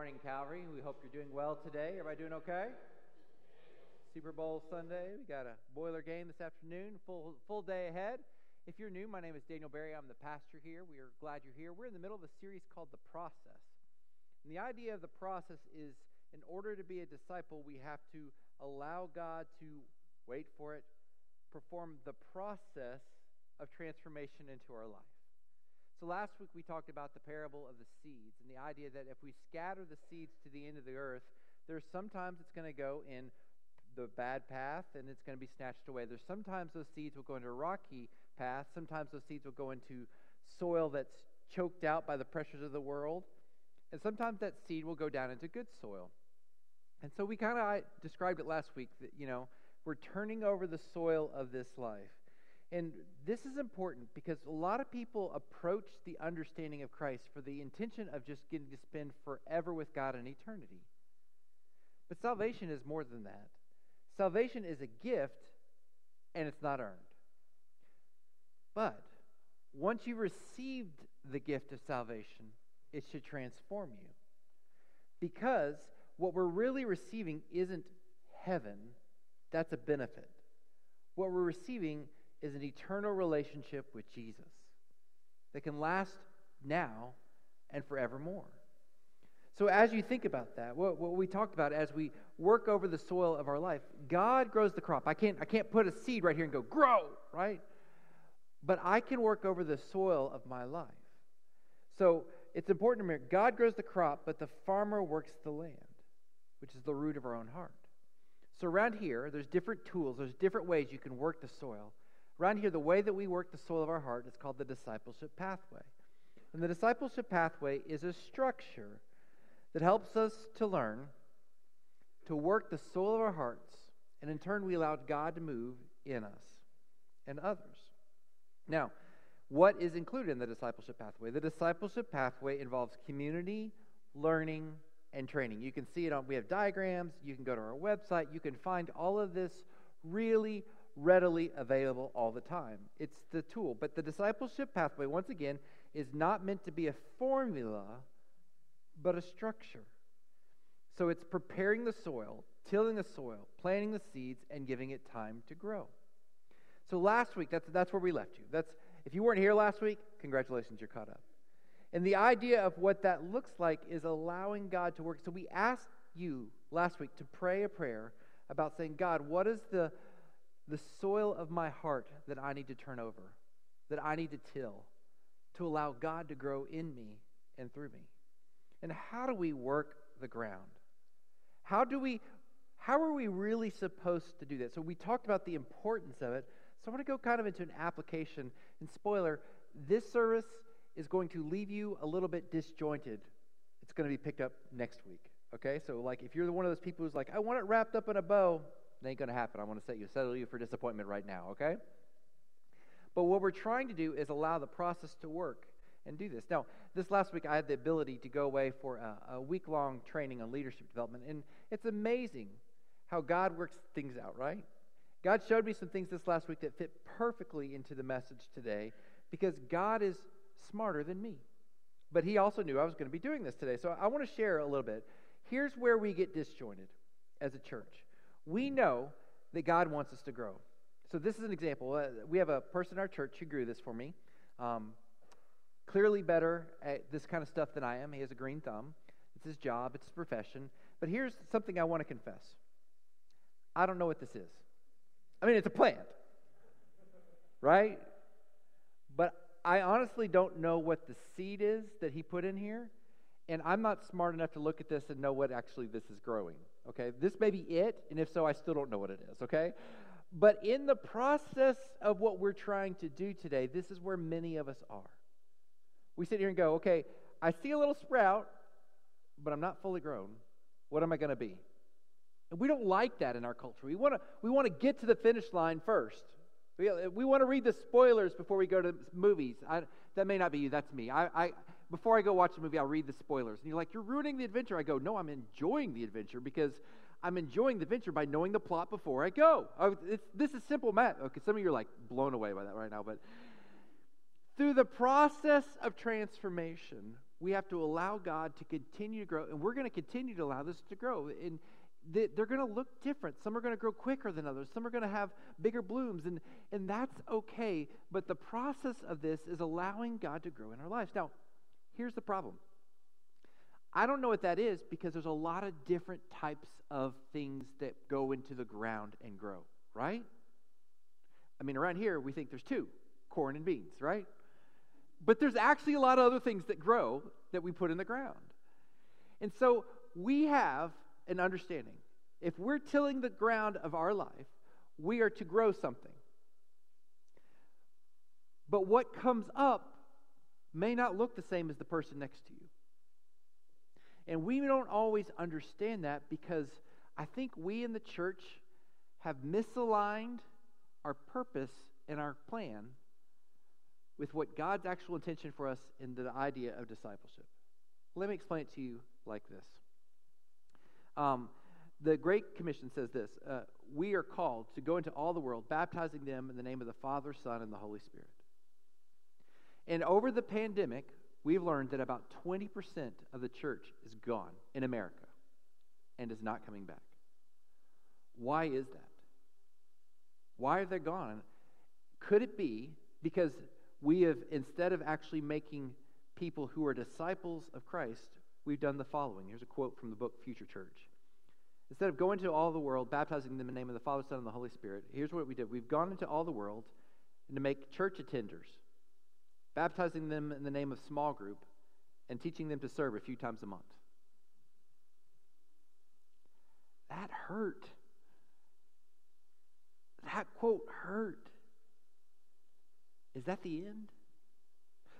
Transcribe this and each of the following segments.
morning, Calvary. We hope you're doing well today. Everybody doing okay? Super Bowl Sunday. We got a boiler game this afternoon. Full full day ahead. If you're new, my name is Daniel Barry. I'm the pastor here. We are glad you're here. We're in the middle of a series called The Process. And the idea of the process is in order to be a disciple, we have to allow God to wait for it, perform the process of transformation into our life. So last week we talked about the parable of the seeds and the idea that if we scatter the seeds to the end of the earth, there's sometimes it's going to go in the bad path and it's going to be snatched away. There's sometimes those seeds will go into a rocky path. Sometimes those seeds will go into soil that's choked out by the pressures of the world. And sometimes that seed will go down into good soil. And so we kind of described it last week that, you know, we're turning over the soil of this life. And this is important because a lot of people approach the understanding of Christ for the intention of just getting to spend forever with God in eternity. But salvation is more than that. Salvation is a gift and it's not earned. But once you've received the gift of salvation, it should transform you. Because what we're really receiving isn't heaven, that's a benefit. What we're receiving is an eternal relationship with Jesus that can last now and forevermore. So, as you think about that, what, what, we talked about as we work over the soil of our life, God grows the crop. I can't, I can't put a seed right here and go, grow, right? But I can work over the soil of my life. So, it's important to remember God grows the crop, but the farmer works the land, which is the root of our own heart. So, around here, there's different tools, there's different ways you can work the soil. Around here, the way that we work the soil of our heart is called the discipleship pathway. And the discipleship pathway is a structure that helps us to learn to work the soil of our hearts, and in turn, we allow God to move in us and others. Now, what is included in the discipleship pathway? The discipleship pathway involves community, learning, and training. You can see it on, we have diagrams. You can go to our website. You can find all of this really readily available all the time. It's the tool. But the discipleship pathway, once again, is not meant to be a formula, but a structure. So it's preparing the soil, tilling the soil, planting the seeds, and giving it time to grow. So last week, that's, that's where we left you. That's, if you weren't here last week, congratulations, you're caught up. And the idea of what that looks like is allowing God to work. So we asked you last week to pray a prayer about saying, God, what is the the soil of my heart that I need to turn over, that I need to till, to allow God to grow in me and through me. And how do we work the ground? How do we how are we really supposed to do that? So we talked about the importance of it. So I want to go kind of into an application. And spoiler, this service is going to leave you a little bit disjointed. It's going to be picked up next week. Okay? So like if you're one of those people who's like, I want it wrapped up in a bow, it ain't going to happen. I want to set you, settle you for disappointment right now, okay? But what we're trying to do is allow the process to work and do this. Now, this last week I had the ability to go away for a, a week long training on leadership development, and it's amazing how God works things out, right? God showed me some things this last week that fit perfectly into the message today because God is smarter than me. But He also knew I was going to be doing this today. So I want to share a little bit. Here's where we get disjointed as a church we know that God wants us to grow. So, this is an example. Uh, we have a person in our church who grew this for me. Um, clearly better at this kind of stuff than I am. He has a green thumb. It's his job, it's his profession. But here's something I want to confess I don't know what this is. I mean, it's a plant, right? But I honestly don't know what the seed is that he put in here. And I'm not smart enough to look at this and know what actually this is growing. Okay, this may be it, and if so, I still don't know what it is. Okay, but in the process of what we're trying to do today, this is where many of us are. We sit here and go, okay, I see a little sprout, but I'm not fully grown. What am I going to be? And we don't like that in our culture. We want to we want to get to the finish line first. We, we want to read the spoilers before we go to movies. I, that may not be you, that's me. I, I, before I go watch the movie, I'll read the spoilers. And you're like, you're ruining the adventure. I go, no, I'm enjoying the adventure because I'm enjoying the adventure by knowing the plot before I go. Oh, this is simple math. Okay, some of you are like blown away by that right now, but through the process of transformation, we have to allow God to continue to grow, and we're going to continue to allow this to grow. And they're going to look different. Some are going to grow quicker than others. Some are going to have bigger blooms, and, and that's okay. But the process of this is allowing God to grow in our lives. Now, here's the problem I don't know what that is because there's a lot of different types of things that go into the ground and grow, right? I mean, around here, we think there's two corn and beans, right? But there's actually a lot of other things that grow that we put in the ground. And so we have an understanding. If we're tilling the ground of our life, we are to grow something. But what comes up may not look the same as the person next to you. And we don't always understand that because I think we in the church have misaligned our purpose and our plan with what God's actual intention for us in the idea of discipleship. Let me explain it to you like this. Um, the Great Commission says this uh, We are called to go into all the world, baptizing them in the name of the Father, Son, and the Holy Spirit. And over the pandemic, we've learned that about 20% of the church is gone in America and is not coming back. Why is that? Why are they gone? Could it be because we have, instead of actually making people who are disciples of Christ, we've done the following. Here's a quote from the book Future Church. Instead of going to all the world, baptizing them in the name of the Father, Son, and the Holy Spirit, here's what we did. We've gone into all the world and to make church attenders, baptizing them in the name of small group, and teaching them to serve a few times a month. That hurt. That quote hurt. Is that the end?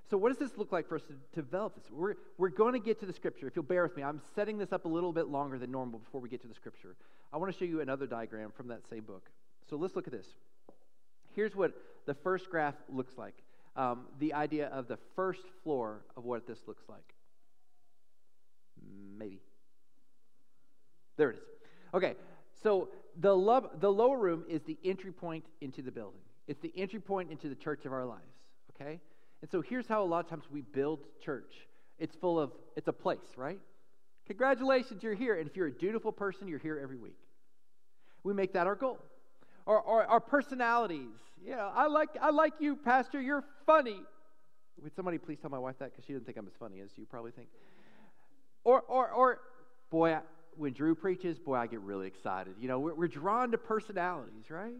So, what does this look like for us to develop this? We're, we're going to get to the scripture. If you'll bear with me, I'm setting this up a little bit longer than normal before we get to the scripture. I want to show you another diagram from that same book. So, let's look at this. Here's what the first graph looks like um, the idea of the first floor of what this looks like. Maybe. There it is. Okay, so the, lo- the lower room is the entry point into the building. It's the entry point into the church of our lives, okay? And so here's how a lot of times we build church. It's full of, it's a place, right? Congratulations, you're here. And if you're a dutiful person, you're here every week. We make that our goal. Or, or our personalities. Yeah, I like, I like you, Pastor. You're funny. Would somebody please tell my wife that? Because she didn't think I'm as funny as you probably think. Or, or, or boy, when Drew preaches, boy, I get really excited. You know, we're, we're drawn to personalities, right?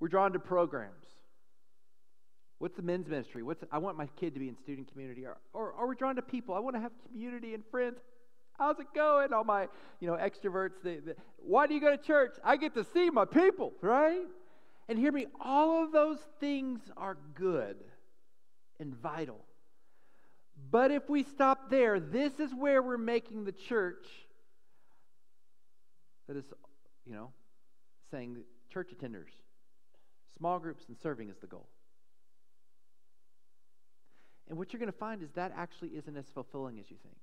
We're drawn to programs. What's the men's ministry? What's I want my kid to be in student community. Or, or, or we're drawn to people. I want to have community and friends. How's it going? All my, you know, extroverts. They, they, why do you go to church? I get to see my people, right? And hear me, all of those things are good and vital. But if we stop there, this is where we're making the church that is, you know, saying church attenders Small groups and serving is the goal. And what you're going to find is that actually isn't as fulfilling as you think.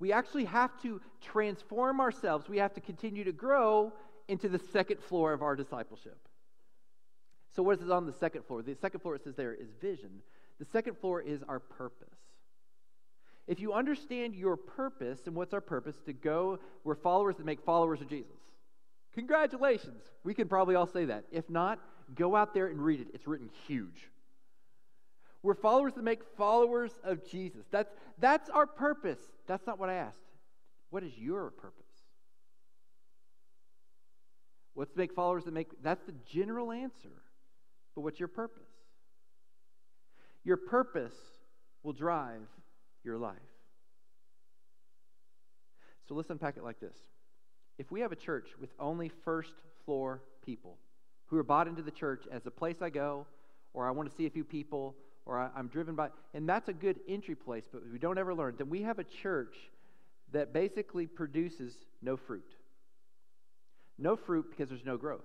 We actually have to transform ourselves. We have to continue to grow into the second floor of our discipleship. So, what is on the second floor? The second floor, it says there, is vision. The second floor is our purpose. If you understand your purpose, and what's our purpose? To go, we're followers that make followers of Jesus. Congratulations. We can probably all say that. If not, go out there and read it. It's written huge. We're followers that make followers of Jesus. That's, that's our purpose. That's not what I asked. What is your purpose? What's to make followers that make that's the general answer. But what's your purpose? Your purpose will drive your life. So let's unpack it like this if we have a church with only first floor people who are bought into the church as a place I go, or I want to see a few people, or I, am driven by, and that's a good entry place, but we don't ever learn, then we have a church that basically produces no fruit. No fruit because there's no growth.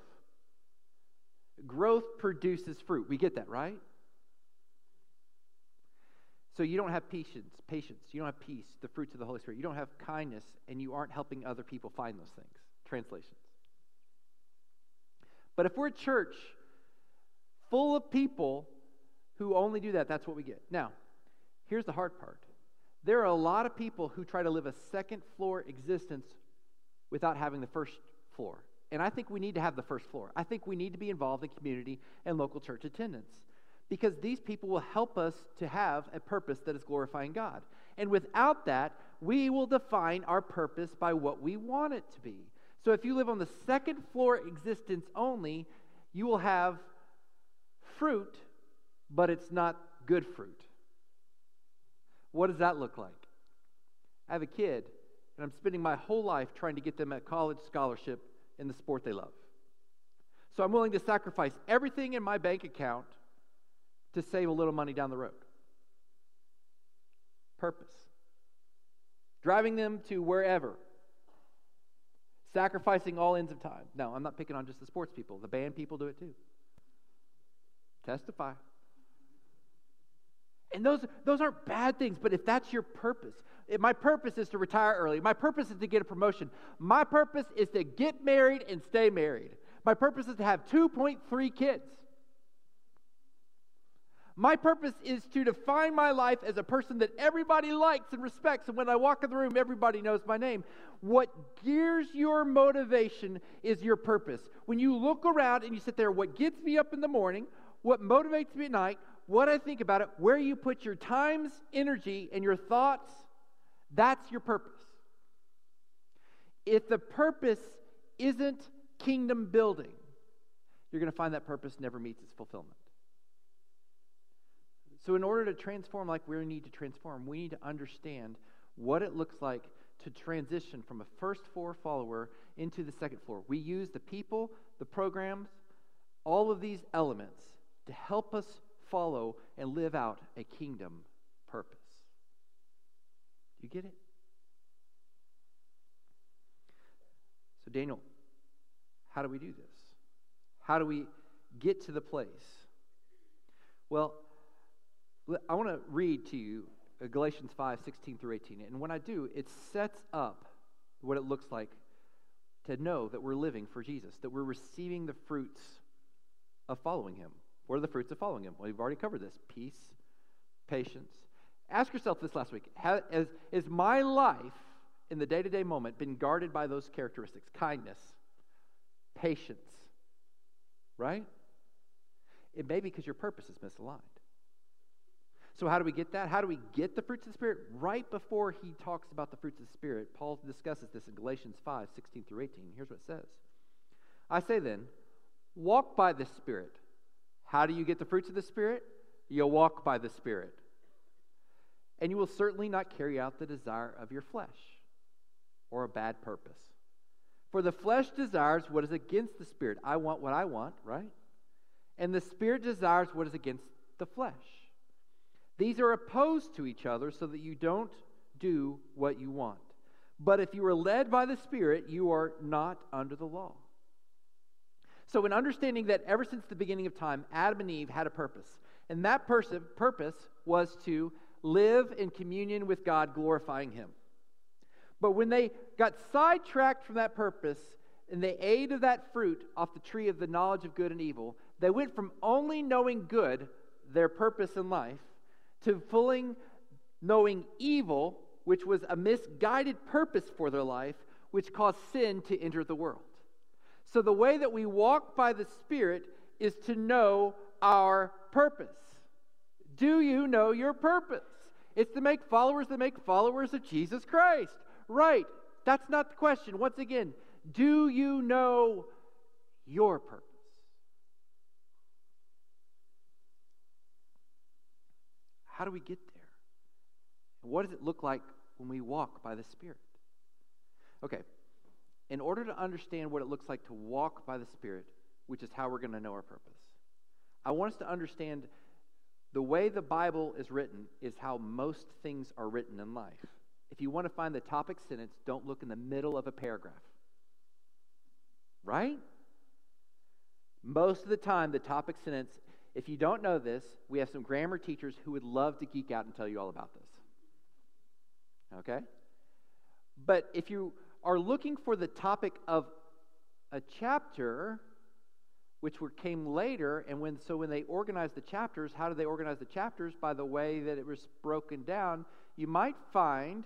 Growth produces fruit. We get that, right? So you don't have patience, patience. You don't have peace, the fruits of the Holy Spirit. You don't have kindness, and you aren't helping other people find those things. Translations. But if we're a church full of people who only do that, that's what we get. Now, Here's the hard part there are a lot of people who try to live a second floor existence without having the first floor. And I think we need to have the first floor. I think we need to be involved in community and local church attendance because these people will help us to have a purpose that is glorifying God. And without that, we will define our purpose by what we want it to be. So if you live on the second floor existence only, you will have fruit, but it's not good fruit. What does that look like? I have a kid, and I'm spending my whole life trying to get them a college scholarship in the sport they love. So I'm willing to sacrifice everything in my bank account to save a little money down the road. Purpose. Driving them to wherever. Sacrificing all ends of time. No, I'm not picking on just the sports people. The band people do it too. Testify. And those, those aren't bad things, but if that's your purpose, if my purpose is to retire early, my purpose is to get a promotion, my purpose is to get married and stay married, my purpose is to have 2.3 kids. My purpose is to define my life as a person that everybody likes and respects, and when I walk in the room, everybody knows my name. What gears your motivation is your purpose. When you look around and you sit there, what gets me up in the morning, what motivates me at night, what I think about it, where you put your times, energy, and your thoughts, that's your purpose. If the purpose isn't kingdom building, you're going to find that purpose never meets its fulfillment. So, in order to transform like we need to transform, we need to understand what it looks like to transition from a first floor follower into the second floor. We use the people, the programs, all of these elements to help us follow and live out a kingdom purpose. Do you get it? So, Daniel, how do we do this? How do we get to the place? Well, I want to read to you uh, Galatians 5 16 through 18. And when I do, it sets up what it looks like to know that we're living for Jesus, that we're receiving the fruits of following him. What are the fruits of following him? Well, we've already covered this peace, patience. Ask yourself this last week Has, has my life in the day to day moment been guarded by those characteristics? Kindness, patience, right? It may be because your purpose is misaligned. So, how do we get that? How do we get the fruits of the Spirit? Right before he talks about the fruits of the Spirit, Paul discusses this in Galatians 5 16 through 18. Here's what it says I say then, walk by the Spirit. How do you get the fruits of the Spirit? You'll walk by the Spirit. And you will certainly not carry out the desire of your flesh or a bad purpose. For the flesh desires what is against the Spirit. I want what I want, right? And the Spirit desires what is against the flesh. These are opposed to each other so that you don't do what you want. But if you are led by the Spirit, you are not under the law. So, in understanding that ever since the beginning of time, Adam and Eve had a purpose, and that pers- purpose was to live in communion with God, glorifying Him. But when they got sidetracked from that purpose and they ate of that fruit off the tree of the knowledge of good and evil, they went from only knowing good, their purpose in life, to fully knowing evil, which was a misguided purpose for their life, which caused sin to enter the world. So, the way that we walk by the Spirit is to know our purpose. Do you know your purpose? It's to make followers that make followers of Jesus Christ. Right. That's not the question. Once again, do you know your purpose? How do we get there? What does it look like when we walk by the Spirit? Okay, in order to understand what it looks like to walk by the Spirit, which is how we're going to know our purpose, I want us to understand the way the Bible is written is how most things are written in life. If you want to find the topic sentence, don't look in the middle of a paragraph. Right? Most of the time, the topic sentence if you don't know this, we have some grammar teachers who would love to geek out and tell you all about this. Okay? But if you are looking for the topic of a chapter, which were, came later. And when, so when they organized the chapters, how did they organize the chapters? By the way that it was broken down. You might find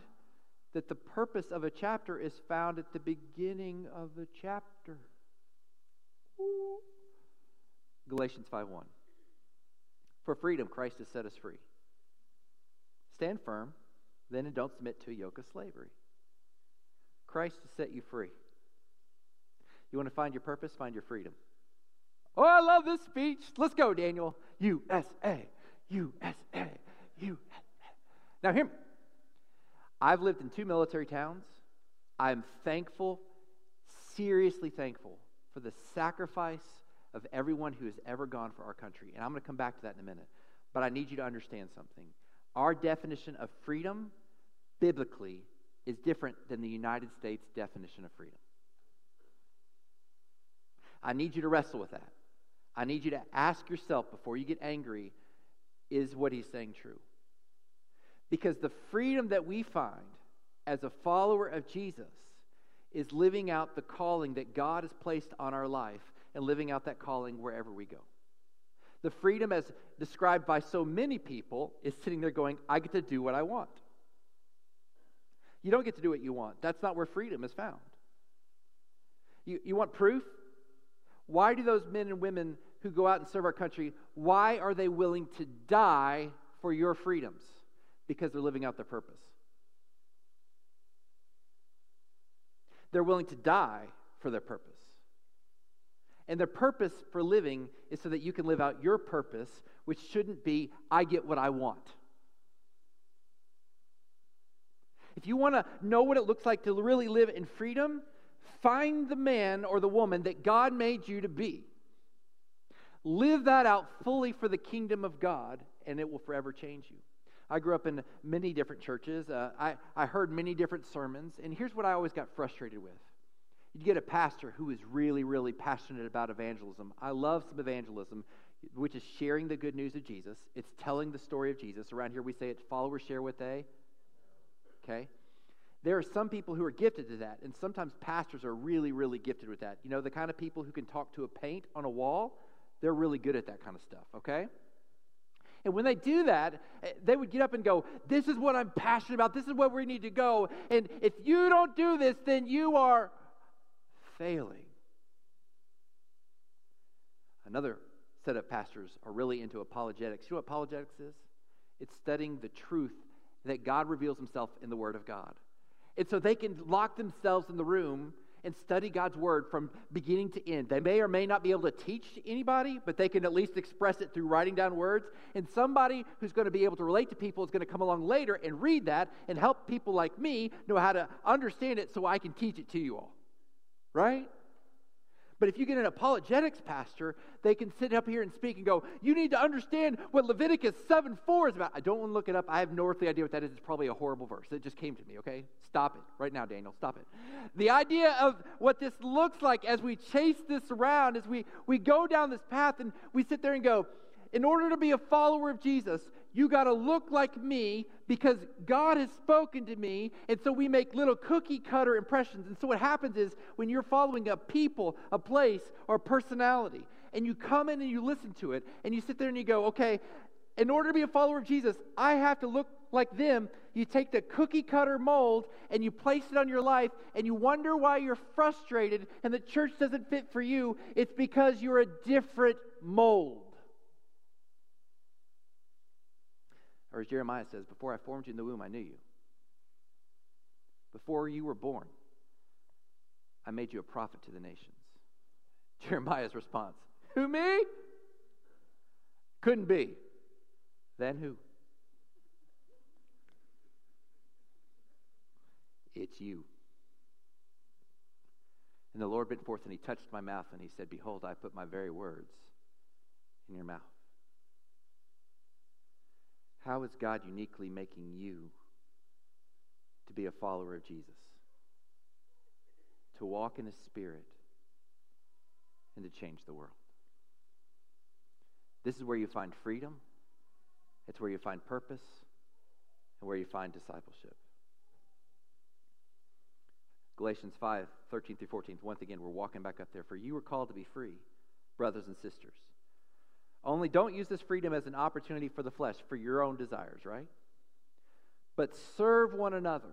that the purpose of a chapter is found at the beginning of the chapter. Ooh. Galatians 5:1. For freedom Christ has set us free. Stand firm, then and don't submit to a yoke of slavery. Christ has set you free. You want to find your purpose, find your freedom. Oh, I love this speech. Let's go, Daniel. USA, USA, USA. Now, hear me. I've lived in two military towns. I'm thankful, seriously thankful, for the sacrifice of everyone who has ever gone for our country. And I'm going to come back to that in a minute. But I need you to understand something. Our definition of freedom, biblically, is different than the United States definition of freedom. I need you to wrestle with that. I need you to ask yourself before you get angry is what he's saying true? Because the freedom that we find as a follower of Jesus is living out the calling that God has placed on our life and living out that calling wherever we go. The freedom, as described by so many people, is sitting there going, I get to do what I want. You don't get to do what you want. That's not where freedom is found. You, you want proof? Why do those men and women who go out and serve our country, why are they willing to die for your freedoms? Because they're living out their purpose. They're willing to die for their purpose. And their purpose for living is so that you can live out your purpose, which shouldn't be, I get what I want. If you want to know what it looks like to really live in freedom, find the man or the woman that God made you to be. Live that out fully for the kingdom of God, and it will forever change you. I grew up in many different churches. Uh, I, I heard many different sermons, and here's what I always got frustrated with. You'd get a pastor who is really, really passionate about evangelism. I love some evangelism, which is sharing the good news of Jesus. It's telling the story of Jesus. Around here, we say it followers share what they. Okay? There are some people who are gifted to that, and sometimes pastors are really, really gifted with that. You know, the kind of people who can talk to a paint on a wall, they're really good at that kind of stuff, okay? And when they do that, eh, they would get up and go, This is what I'm passionate about. This is where we need to go. And if you don't do this, then you are failing. Another set of pastors are really into apologetics. You know what apologetics is? It's studying the truth that God reveals himself in the Word of God. And so they can lock themselves in the room and study God's word from beginning to end. They may or may not be able to teach anybody, but they can at least express it through writing down words. And somebody who's going to be able to relate to people is going to come along later and read that and help people like me know how to understand it so I can teach it to you all. Right? But if you get an apologetics pastor, they can sit up here and speak and go, You need to understand what Leviticus 7 4 is about. I don't want to look it up. I have no earthly idea what that is. It's probably a horrible verse. It just came to me, okay? Stop it right now, Daniel. Stop it. The idea of what this looks like as we chase this around, as we, we go down this path and we sit there and go, In order to be a follower of Jesus, you got to look like me because God has spoken to me. And so we make little cookie cutter impressions. And so what happens is when you're following a people, a place, or a personality, and you come in and you listen to it, and you sit there and you go, okay, in order to be a follower of Jesus, I have to look like them. You take the cookie cutter mold and you place it on your life, and you wonder why you're frustrated and the church doesn't fit for you. It's because you're a different mold. Or as Jeremiah says, Before I formed you in the womb, I knew you. Before you were born, I made you a prophet to the nations. Jeremiah's response Who, me? Couldn't be. Then who? It's you. And the Lord bent forth and he touched my mouth and he said, Behold, I put my very words in your mouth. How is God uniquely making you to be a follower of Jesus? To walk in His Spirit and to change the world. This is where you find freedom, it's where you find purpose, and where you find discipleship. Galatians 5 13 through 14. Once again, we're walking back up there. For you were called to be free, brothers and sisters. Only don't use this freedom as an opportunity for the flesh, for your own desires, right? But serve one another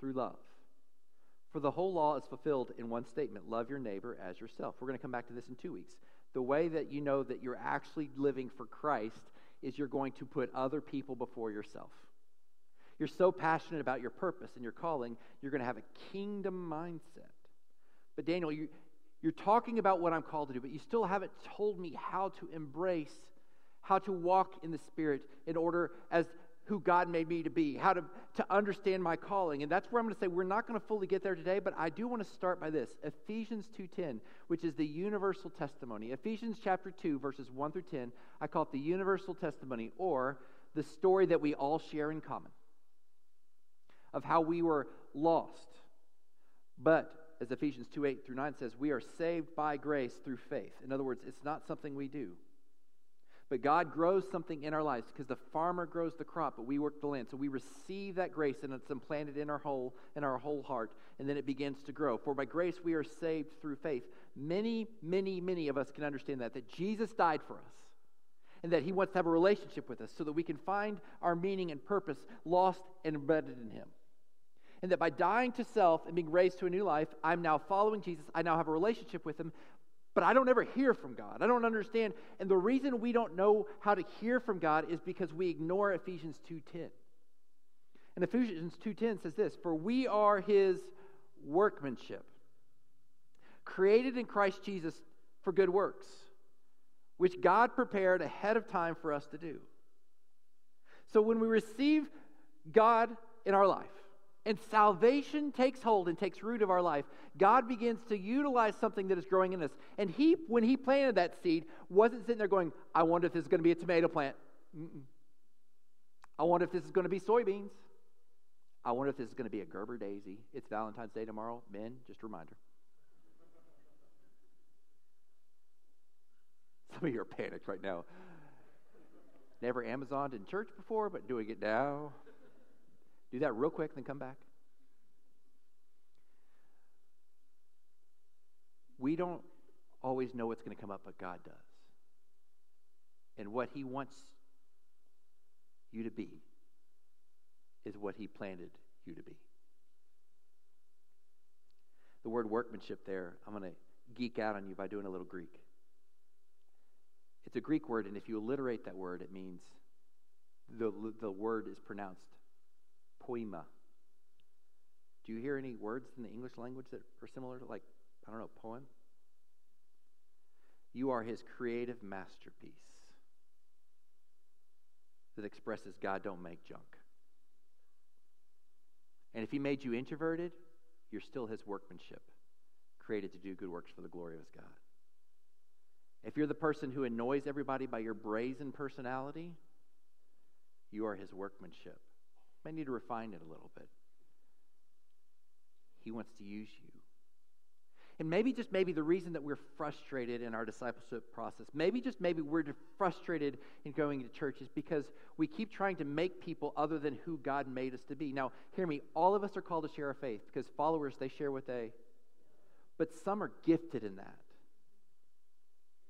through love. For the whole law is fulfilled in one statement love your neighbor as yourself. We're going to come back to this in two weeks. The way that you know that you're actually living for Christ is you're going to put other people before yourself. You're so passionate about your purpose and your calling, you're going to have a kingdom mindset. But Daniel, you, you're talking about what I'm called to do, but you still haven't told me how to embrace, how to walk in the Spirit in order as who God made me to be, how to, to understand my calling. And that's where I'm going to say we're not going to fully get there today, but I do want to start by this. Ephesians 2:10, which is the universal testimony. Ephesians chapter 2 verses 1 through 10, I call it the universal testimony or the story that we all share in common of how we were lost, but as Ephesians 2 8 through 9 says, we are saved by grace through faith. In other words, it's not something we do. But God grows something in our lives because the farmer grows the crop, but we work the land. So we receive that grace and it's implanted in our whole in our whole heart, and then it begins to grow. For by grace we are saved through faith. Many, many, many of us can understand that that Jesus died for us. And that he wants to have a relationship with us so that we can find our meaning and purpose lost and embedded in him and that by dying to self and being raised to a new life, I'm now following Jesus. I now have a relationship with him, but I don't ever hear from God. I don't understand. And the reason we don't know how to hear from God is because we ignore Ephesians 2:10. And Ephesians 2:10 says this, "For we are his workmanship, created in Christ Jesus for good works, which God prepared ahead of time for us to do." So when we receive God in our life, and salvation takes hold and takes root of our life, God begins to utilize something that is growing in us. And He, when He planted that seed, wasn't sitting there going, I wonder if this is going to be a tomato plant. Mm-mm. I wonder if this is going to be soybeans. I wonder if this is going to be a Gerber daisy. It's Valentine's Day tomorrow. Men, just a reminder. Some of you are panicked right now. Never Amazoned in church before, but doing it now. Do that real quick, then come back. We don't always know what's going to come up, but God does. And what He wants you to be is what He planted you to be. The word workmanship there, I'm going to geek out on you by doing a little Greek. It's a Greek word, and if you alliterate that word, it means the, the word is pronounced poema. Do you hear any words in the English language that are similar to, like, I don't know, poem? You are his creative masterpiece that expresses God don't make junk. And if he made you introverted, you're still his workmanship, created to do good works for the glory of his God. If you're the person who annoys everybody by your brazen personality, you are his workmanship. May need to refine it a little bit. He wants to use you. And maybe, just maybe, the reason that we're frustrated in our discipleship process, maybe, just maybe, we're frustrated in going to church is because we keep trying to make people other than who God made us to be. Now, hear me, all of us are called to share our faith because followers, they share what they, but some are gifted in that.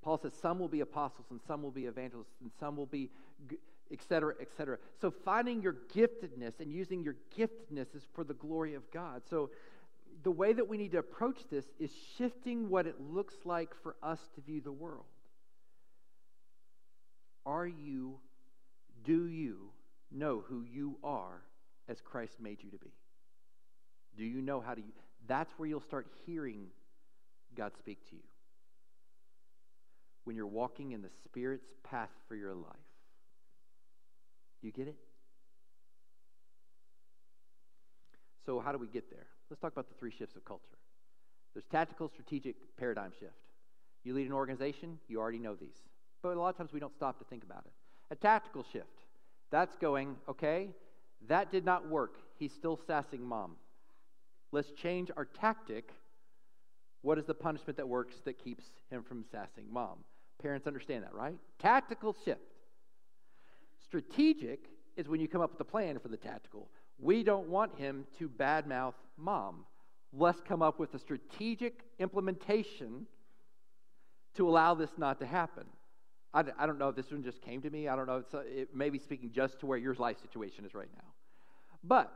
Paul says some will be apostles and some will be evangelists and some will be etc., etc. So finding your giftedness and using your giftedness is for the glory of God. So the way that we need to approach this is shifting what it looks like for us to view the world. Are you, do you know who you are as Christ made you to be? Do you know how to? That's where you'll start hearing God speak to you. When you're walking in the Spirit's path for your life. You get it? So, how do we get there? Let's talk about the three shifts of culture. There's tactical, strategic, paradigm shift. You lead an organization, you already know these. But a lot of times we don't stop to think about it. A tactical shift, that's going, okay, that did not work. He's still sassing mom. Let's change our tactic. What is the punishment that works that keeps him from sassing mom? Parents understand that, right? Tactical shift. Strategic is when you come up with a plan for the tactical. We don't want him to badmouth mom. Let's come up with a strategic implementation to allow this not to happen. I, I don't know if this one just came to me. I don't know. It's, it may be speaking just to where your life situation is right now. But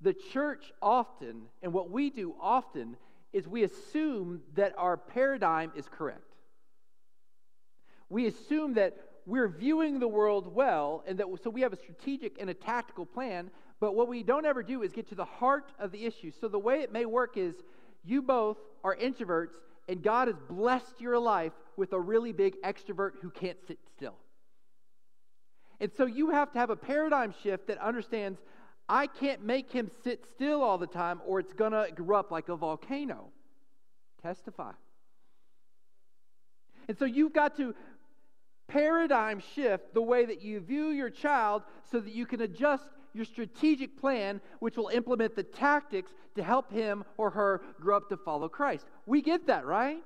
the church often, and what we do often, is we assume that our paradigm is correct. We assume that we're viewing the world well, and that so we have a strategic and a tactical plan. But what we don't ever do is get to the heart of the issue. So the way it may work is you both are introverts, and God has blessed your life with a really big extrovert who can't sit still. And so you have to have a paradigm shift that understands I can't make him sit still all the time or it's going to erupt like a volcano. Testify. And so you've got to paradigm shift the way that you view your child so that you can adjust your strategic plan, which will implement the tactics to help him or her grow up to follow Christ. We get that, right?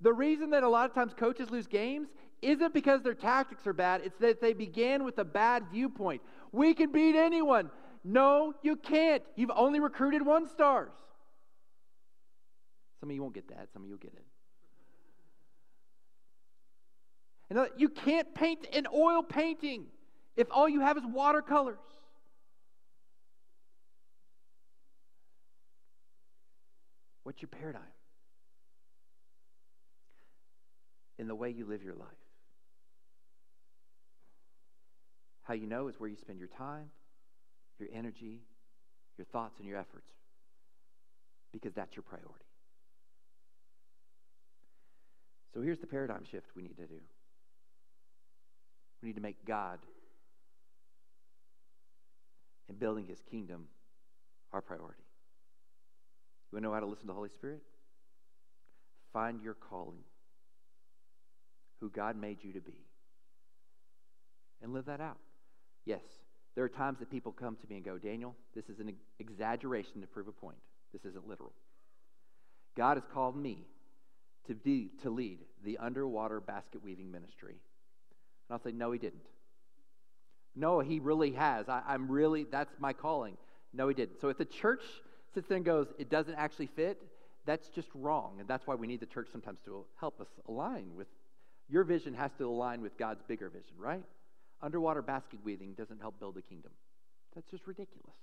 The reason that a lot of times coaches lose games isn't because their tactics are bad, it's that they began with a bad viewpoint. We can beat anyone. No, you can't. You've only recruited one stars. Some of you won't get that, some of you will get it. And you can't paint an oil painting if all you have is watercolors. What's your paradigm? In the way you live your life. How you know is where you spend your time, your energy, your thoughts, and your efforts, because that's your priority. So here's the paradigm shift we need to do. We need to make God and building his kingdom our priority. You want to know how to listen to the Holy Spirit? Find your calling, who God made you to be, and live that out. Yes, there are times that people come to me and go, Daniel, this is an exaggeration to prove a point. This isn't literal. God has called me to be to lead the underwater basket weaving ministry and I'll say, No, he didn't. No, he really has. I, I'm really, that's my calling. No, he didn't. So if the church sits there and goes, It doesn't actually fit, that's just wrong. And that's why we need the church sometimes to help us align with your vision, has to align with God's bigger vision, right? Underwater basket weaving doesn't help build the kingdom. That's just ridiculous.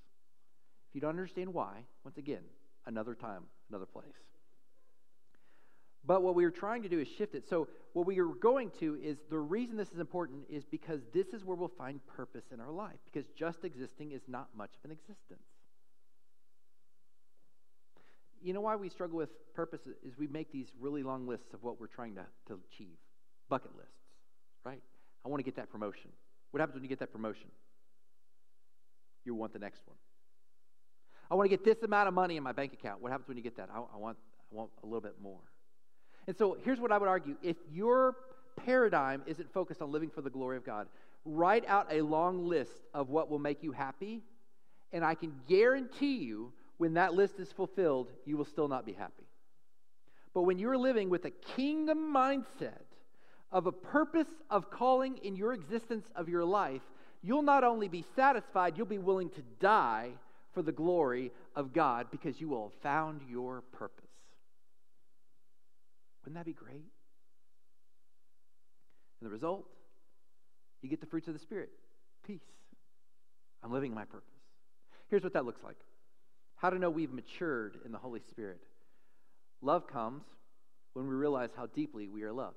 If you don't understand why, once again, another time, another place. But what we were trying to do is shift it. So, what we are going to is the reason this is important is because this is where we'll find purpose in our life, because just existing is not much of an existence. You know why we struggle with purpose is we make these really long lists of what we're trying to, to achieve bucket lists, right? I want to get that promotion. What happens when you get that promotion? You want the next one. I want to get this amount of money in my bank account. What happens when you get that? I, I want, I want a little bit more. And so here's what I would argue if your paradigm isn't focused on living for the glory of God, write out a long list of what will make you happy, and I can guarantee you when that list is fulfilled, you will still not be happy. But when you're living with a kingdom mindset of a purpose of calling in your existence of your life, you'll not only be satisfied, you'll be willing to die for the glory of God because you will have found your purpose. Wouldn't that be great? And the result, you get the fruits of the Spirit peace. I'm living my purpose. Here's what that looks like how to know we've matured in the Holy Spirit. Love comes when we realize how deeply we are loved.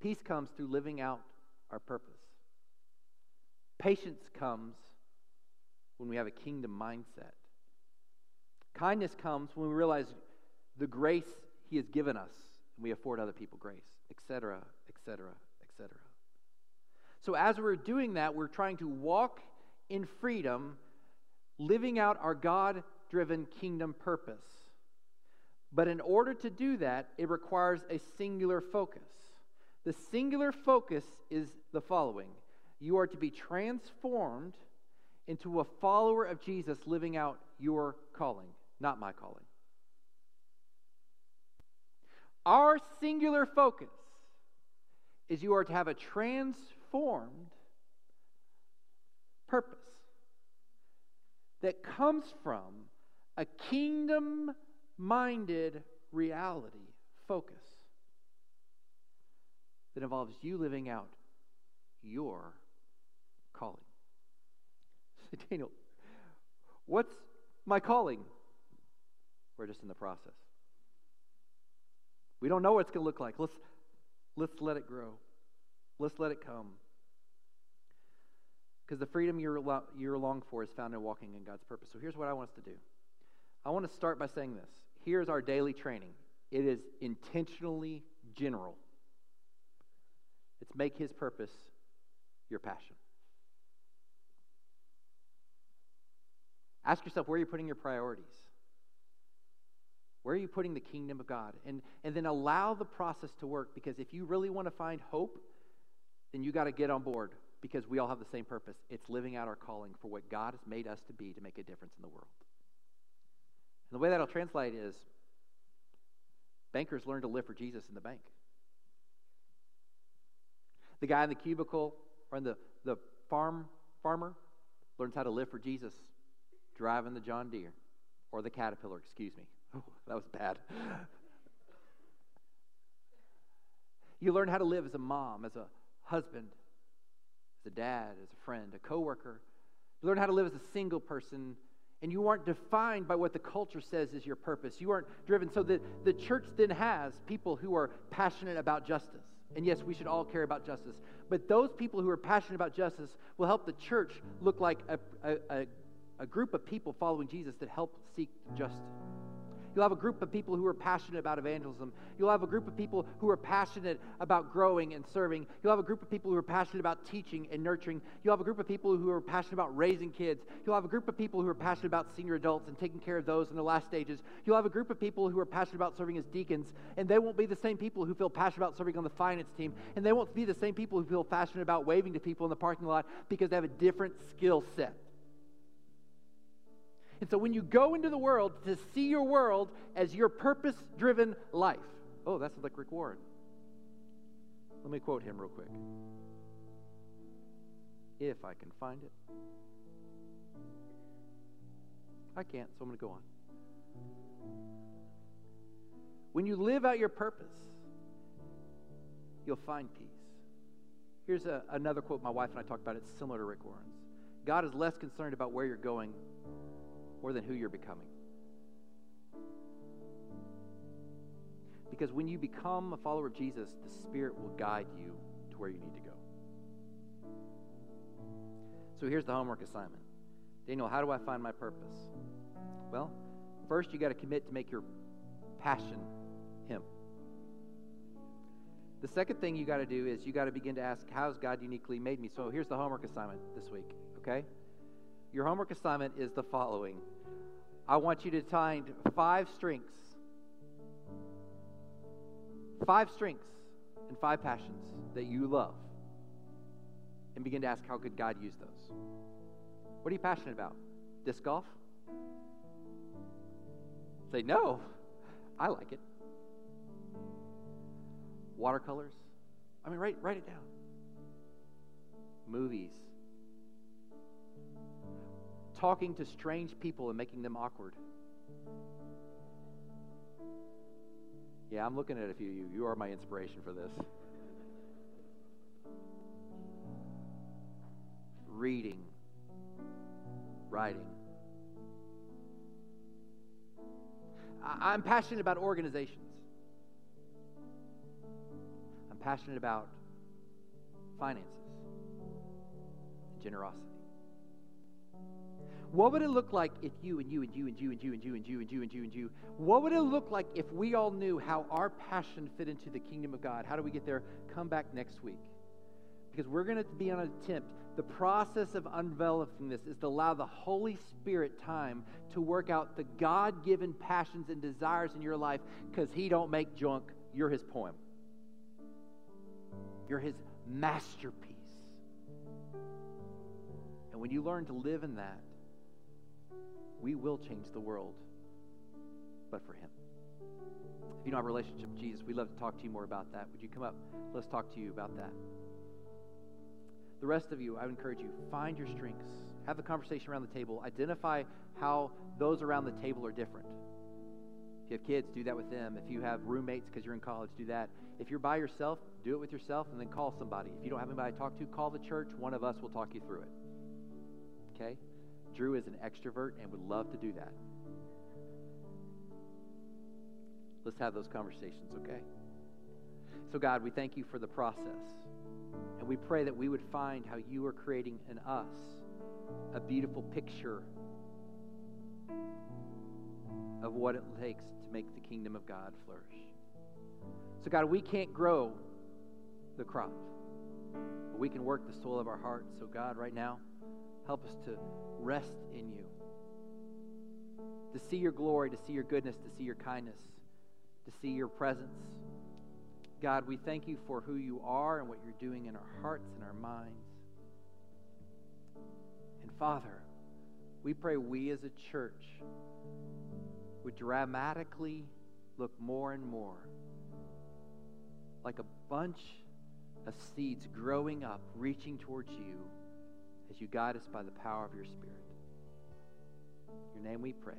Peace comes through living out our purpose. Patience comes when we have a kingdom mindset. Kindness comes when we realize the grace he has given us, and we afford other people grace, etc., etc., etc. So, as we're doing that, we're trying to walk in freedom, living out our God driven kingdom purpose. But in order to do that, it requires a singular focus. The singular focus is the following you are to be transformed into a follower of Jesus living out your calling, not my calling. Our singular focus is you are to have a transformed purpose that comes from a kingdom minded reality focus that involves you living out your calling. Daniel, what's my calling? We're just in the process. We don't know what it's going to look like. Let's, let's let it grow. Let's let it come. Because the freedom you're, you're longed for is found in walking in God's purpose. So here's what I want us to do I want to start by saying this. Here's our daily training it is intentionally general. It's make His purpose your passion. Ask yourself where you're putting your priorities. Where are you putting the kingdom of God? And, and then allow the process to work because if you really want to find hope, then you got to get on board because we all have the same purpose. It's living out our calling for what God has made us to be to make a difference in the world. And the way that'll translate is bankers learn to live for Jesus in the bank. The guy in the cubicle or in the, the farm farmer learns how to live for Jesus driving the John Deere or the Caterpillar, excuse me. Oh, that was bad. you learn how to live as a mom, as a husband, as a dad, as a friend, a coworker. You learn how to live as a single person, and you aren't defined by what the culture says is your purpose. You aren't driven. So the, the church then has people who are passionate about justice. And yes, we should all care about justice. But those people who are passionate about justice will help the church look like a, a, a, a group of people following Jesus that help seek justice. You'll have a group of people who are passionate about evangelism. You'll have a group of people who are passionate about growing and serving. You'll have a group of people who are passionate about teaching and nurturing. You'll have a group of people who are passionate about raising kids. You'll have a group of people who are passionate about senior adults and taking care of those in the last stages. You'll have a group of people who are passionate about serving as deacons, and they won't be the same people who feel passionate about serving on the finance team, and they won't be the same people who feel passionate about waving to people in the parking lot because they have a different skill set. And so when you go into the world to see your world as your purpose driven life, oh, that's like Rick Warren. Let me quote him real quick. If I can find it. I can't, so I'm going to go on. When you live out your purpose, you'll find peace. Here's a, another quote my wife and I talked about. It's similar to Rick Warren's. God is less concerned about where you're going more than who you're becoming. Because when you become a follower of Jesus, the Spirit will guide you to where you need to go. So here's the homework assignment Daniel, how do I find my purpose? Well, first you got to commit to make your passion Him. The second thing you got to do is you got to begin to ask, How's God uniquely made me? So here's the homework assignment this week, okay? Your homework assignment is the following I want you to find five strengths, five strengths and five passions that you love, and begin to ask how could God use those. What are you passionate about? Disc golf? Say, no, I like it. Watercolors? I mean, write, write it down. Movies, talking to strange people and making them awkward. Yeah, I'm looking at a few of you. You are my inspiration for this. Reading, writing. I'm passionate about organizations. I'm passionate about finances and generosity. What would it look like if you and you and you and you and you and you and you and you and you and you, what would it look like if we all knew how our passion fit into the kingdom of God? How do we get there? Come back next week. Because we're going to be on an attempt. The process of unveloping this is to allow the Holy Spirit time to work out the God given passions and desires in your life because He don't make junk. You're His poem, you're His masterpiece. And when you learn to live in that, we will change the world, but for Him. If you don't have a relationship with Jesus, we'd love to talk to you more about that. Would you come up? Let's talk to you about that. The rest of you, I would encourage you, find your strengths. Have a conversation around the table. Identify how those around the table are different. If you have kids, do that with them. If you have roommates because you're in college, do that. If you're by yourself, do it with yourself and then call somebody. If you don't have anybody to talk to, call the church. One of us will talk you through it. Okay? Drew is an extrovert and would love to do that. Let's have those conversations, okay? So, God, we thank you for the process. And we pray that we would find how you are creating in us a beautiful picture of what it takes to make the kingdom of God flourish. So, God, we can't grow the crop, but we can work the soil of our hearts. So, God, right now, help us to rest in you, to see your glory, to see your goodness, to see your kindness, to see your presence. God, we thank you for who you are and what you're doing in our hearts and our minds. And Father, we pray we as a church would dramatically look more and more like a bunch of seeds growing up, reaching towards you as you guide us by the power of your Spirit. In your name we pray.